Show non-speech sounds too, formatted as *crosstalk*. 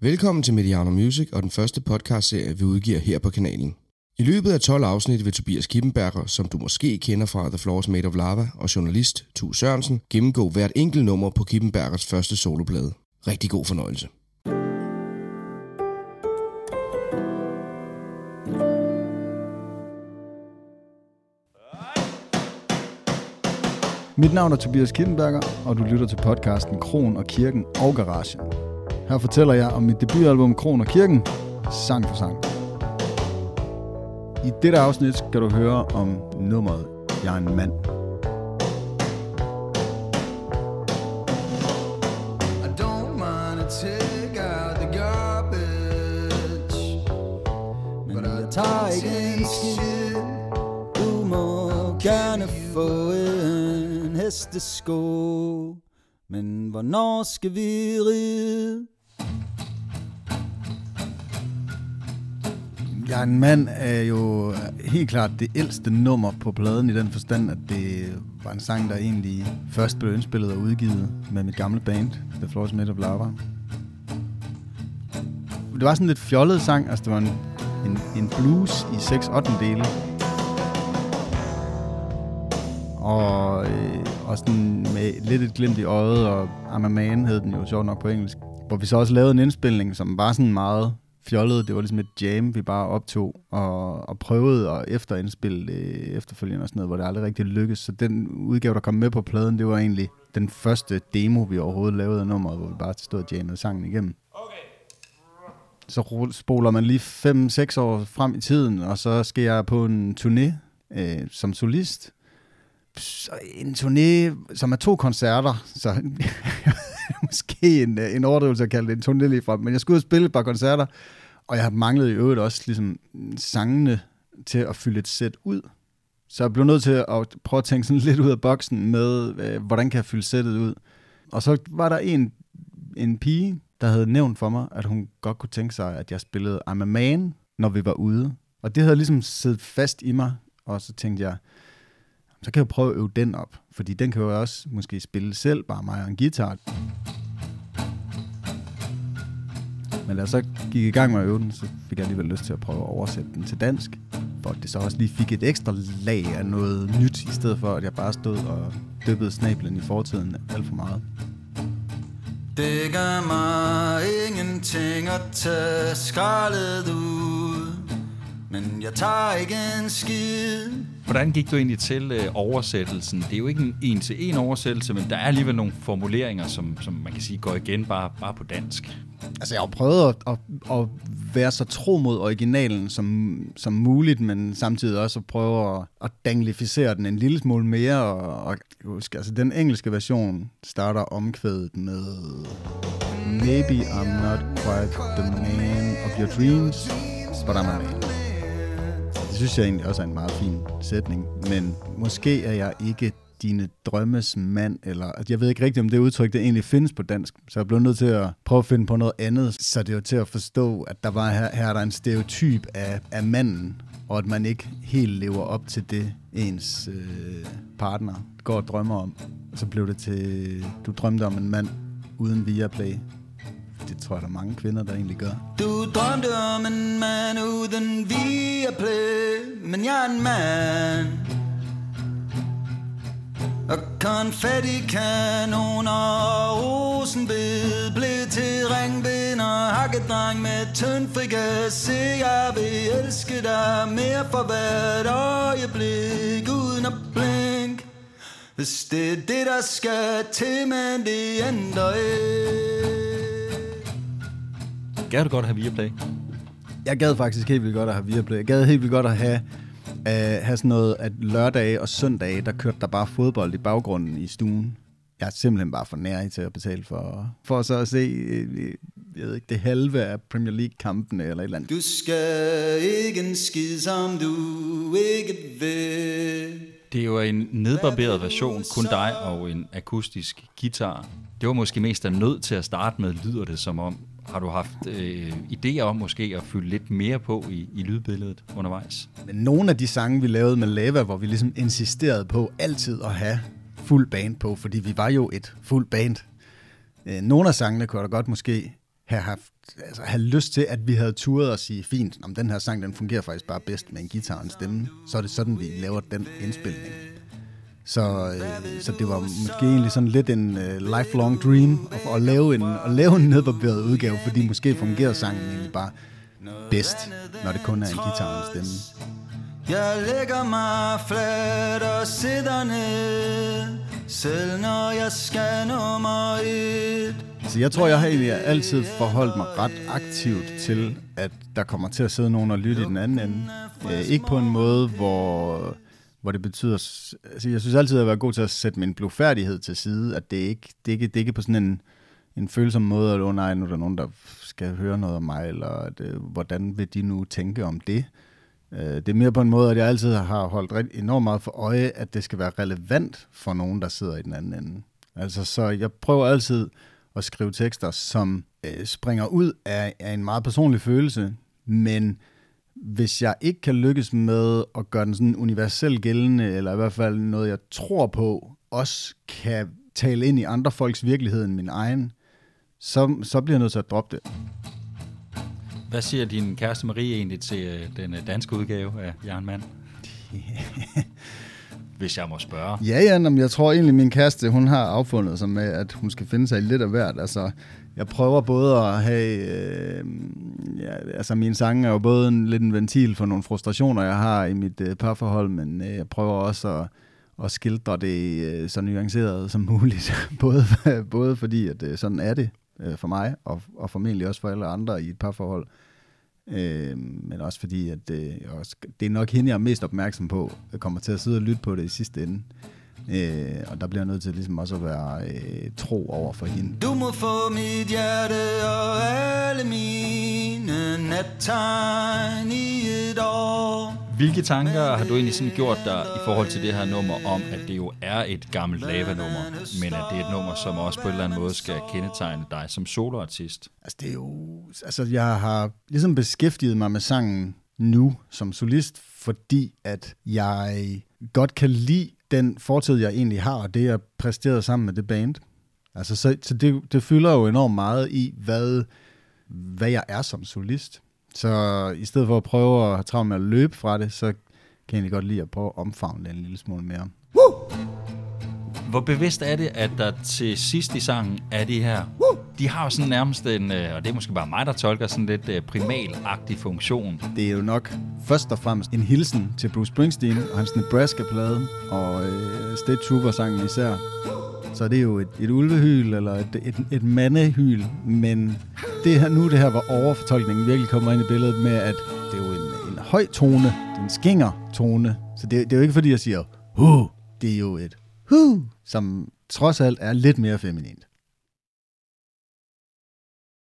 Velkommen til Mediano Music og den første podcastserie, vi udgiver her på kanalen. I løbet af 12 afsnit vil Tobias Kippenberger, som du måske kender fra The Floors Made of Lava, og journalist Tu Sørensen, gennemgå hvert enkelt nummer på Kippenbergers første soloplade. Rigtig god fornøjelse. Mit navn er Tobias Kippenberger, og du lytter til podcasten Kron og Kirken og Garage. Her fortæller jeg om mit debutalbum Kron og Kirken, sang for sang. I dette afsnit skal du høre om nummeret Jeg er en mand. I don't mind to take out the garbage Men jeg tager ikke en skid Du må gerne få en hestesko Men hvornår skal vi ride? Jeg er en mand er jo helt klart det ældste nummer på pladen i den forstand, at det var en sang, der egentlig først blev indspillet og udgivet med mit gamle band, The Floors Made of Lava. Det var sådan en lidt fjollet sang, altså det var en, en, en blues i 6 8 dele. Og, øh, og sådan med lidt et glimt i øjet, og I'm a man hed den jo sjovt nok på engelsk. Hvor vi så også lavede en indspilning, som var sådan meget fjollet. Det var ligesom et jam, vi bare optog og, og prøvede at efterindspille det efterfølgende og sådan noget, hvor det aldrig rigtig lykkedes. Så den udgave, der kom med på pladen, det var egentlig den første demo, vi overhovedet lavede af nummeret, hvor vi bare stod og jammede sangen igennem. Så ru- spoler man lige 5-6 år frem i tiden, og så skal jeg på en turné øh, som solist. Så en turné, som er to koncerter, så *laughs* måske en, øh, en overdrivelse at kalde det en turné frem, men jeg skulle ud og spille et par koncerter, og jeg manglede i øvrigt også ligesom sangene til at fylde et sæt ud. Så jeg blev nødt til at prøve at tænke sådan lidt ud af boksen med, øh, hvordan kan jeg fylde sættet ud. Og så var der en, en pige, der havde nævnt for mig, at hun godt kunne tænke sig, at jeg spillede I'm a Man, når vi var ude. Og det havde ligesom siddet fast i mig, og så tænkte jeg, så kan jeg prøve at øve den op, fordi den kan jo også måske spille selv, bare mig og en guitar. Men da jeg så gik i gang med at øve den, så fik jeg alligevel lyst til at prøve at oversætte den til dansk. For at det så også lige fik et ekstra lag af noget nyt, i stedet for at jeg bare stod og dyppede snablen i fortiden alt for meget. Det gør mig ingenting at tage skraldet ud Men jeg tager ikke en skid Hvordan gik du egentlig til øh, oversættelsen? Det er jo ikke en en-til-en oversættelse, men der er alligevel nogle formuleringer, som, som man kan sige går igen bare, bare på dansk. Altså, jeg har jo prøvet at, at, at være så tro mod originalen som, som muligt, men samtidig også at prøve at, at danglificere den en lille smule mere. Og, og husk, altså, den engelske version starter omkvædet med Maybe I'm not quite the man of your dreams, but I'm a man. Det synes jeg egentlig også er en meget fin sætning, men måske er jeg ikke dine drømmes mand, eller at jeg ved ikke rigtigt, om det udtryk det egentlig findes på dansk, så jeg blev nødt til at prøve at finde på noget andet, så det var til at forstå, at der var her, her er der en stereotyp af, af manden, og at man ikke helt lever op til det, ens øh, partner går og drømmer om. Så blev det til, du drømte om en mand uden Viaplay. Det tror jeg, der er mange kvinder, der egentlig gør. Du drømte om en mand uden Viaplay Men jeg er en mand Og konfettikanoner og rosenbed Blev til ringbind og hakkedreng med tynd frikasse. Jeg vil elske dig mere for hvert øjeblik Uden at blink Hvis det er det, der skal til, men det ændrer ikke Gad du godt have Viaplay? Jeg gad faktisk helt vildt godt at have Viaplay. Jeg gad helt vildt godt at have, uh, have sådan noget, at lørdage og søndage, der kørte der bare fodbold i baggrunden i stuen. Jeg er simpelthen bare for nær til at betale for, for så at se øh, jeg ved ikke, det halve af Premier League-kampene eller et eller andet. Du skal ikke en skid, som du ikke vil. Det er jo en nedbarberet version, kun dig og en akustisk guitar. Det var måske mest af nød til at starte med, lyder det som om. Har du haft øh, idéer om måske at fylde lidt mere på i, i lydbilledet undervejs? Men nogle af de sange, vi lavede med Lava, hvor vi ligesom insisterede på altid at have fuld band på, fordi vi var jo et fuld band. Øh, nogle af sangene kunne da godt måske have haft, altså have lyst til, at vi havde turet og sige, fint, om den her sang, den fungerer faktisk bare bedst med en guitar og en stemme, så er det sådan, vi laver den indspilning. Så, øh, så det var måske egentlig sådan lidt en øh, lifelong dream at, at, lave en, at lave en nedbarberet udgave, fordi måske fungerer sangen egentlig bare bedst, når det kun er en guitar og en stemme. Jeg lægger mig flat og sidder ned Selv når jeg skal nummer et Så jeg tror, jeg har egentlig altid forholdt mig ret aktivt til, at der kommer til at sidde nogen og lytte i den anden ende. Øh, ikke på en måde, hvor, hvor det betyder... Altså, jeg synes altid, at jeg har god til at sætte min blufærdighed til side, at det ikke det ikke, det ikke på sådan en, en følsom måde, at oh, nej, nu er der nogen, der skal høre noget om mig, eller at, øh, hvordan vil de nu tænke om det? Øh, det er mere på en måde, at jeg altid har holdt rigtig enormt meget for øje, at det skal være relevant for nogen, der sidder i den anden ende. Altså, så jeg prøver altid at skrive tekster, som øh, springer ud af, af en meget personlig følelse, men hvis jeg ikke kan lykkes med at gøre den sådan universelt gældende, eller i hvert fald noget, jeg tror på, også kan tale ind i andre folks virkelighed end min egen, så, så bliver jeg nødt til at droppe det. Hvad siger din kæreste Marie egentlig til øh, den øh, danske udgave af Jern Mand? *laughs* Hvis jeg må spørge. Ja, ja, men jeg tror egentlig, min kæreste, hun har affundet sig med, at hun skal finde sig i lidt af hvert. Altså, jeg prøver både at have... Øh, ja, altså, mine sange er jo både en, lidt en ventil for nogle frustrationer, jeg har i mit øh, parforhold, men øh, jeg prøver også at, at skildre det øh, så nuanceret som muligt. *laughs* både, både fordi, at øh, sådan er det øh, for mig, og, og formentlig også for alle andre i et parforhold. Øh, Øh, men også fordi, at øh, også, det er nok hende, jeg er mest opmærksom på. Jeg kommer til at sidde og lytte på det i sidste ende. Øh, og der bliver jeg nødt til ligesom også at være øh, tro over for hende. Du må få mit hjerte og alle mine nattegn i et år. Hvilke tanker har du egentlig sådan gjort dig i forhold til det her nummer om, at det jo er et gammelt lava-nummer, men at det er et nummer, som også på en eller anden måde skal kendetegne dig som soloartist? Altså, det er jo... Altså, jeg har ligesom beskæftiget mig med sangen nu som solist, fordi at jeg godt kan lide den fortid, jeg egentlig har, og det, jeg præsterede sammen med det band. Altså, så, så det, det fylder jo enormt meget i, hvad, hvad jeg er som solist. Så i stedet for at prøve at have travlt med at løbe fra det, så kan jeg egentlig godt lide at prøve at omfavne det en lille smule mere. Woo! Hvor bevidst er det, at der til sidst i sangen er de her... Woo! De har jo sådan nærmest en, øh, og det er måske bare mig, der tolker sådan lidt øh, primalagtig funktion. Det er jo nok først og fremmest en hilsen til Bruce Springsteen og hans Nebraska-plade, og øh, State Trooper-sangen især. Så det er jo et, et ulvehyl, eller et, et, et mandehyl, men det her, nu det her, hvor overfortolkningen virkelig kommer ind i billedet med, at det er jo en, en høj tone, det er en skinger tone, så det, det er jo ikke fordi, jeg siger, hu, det er jo et hu, som trods alt er lidt mere feminint.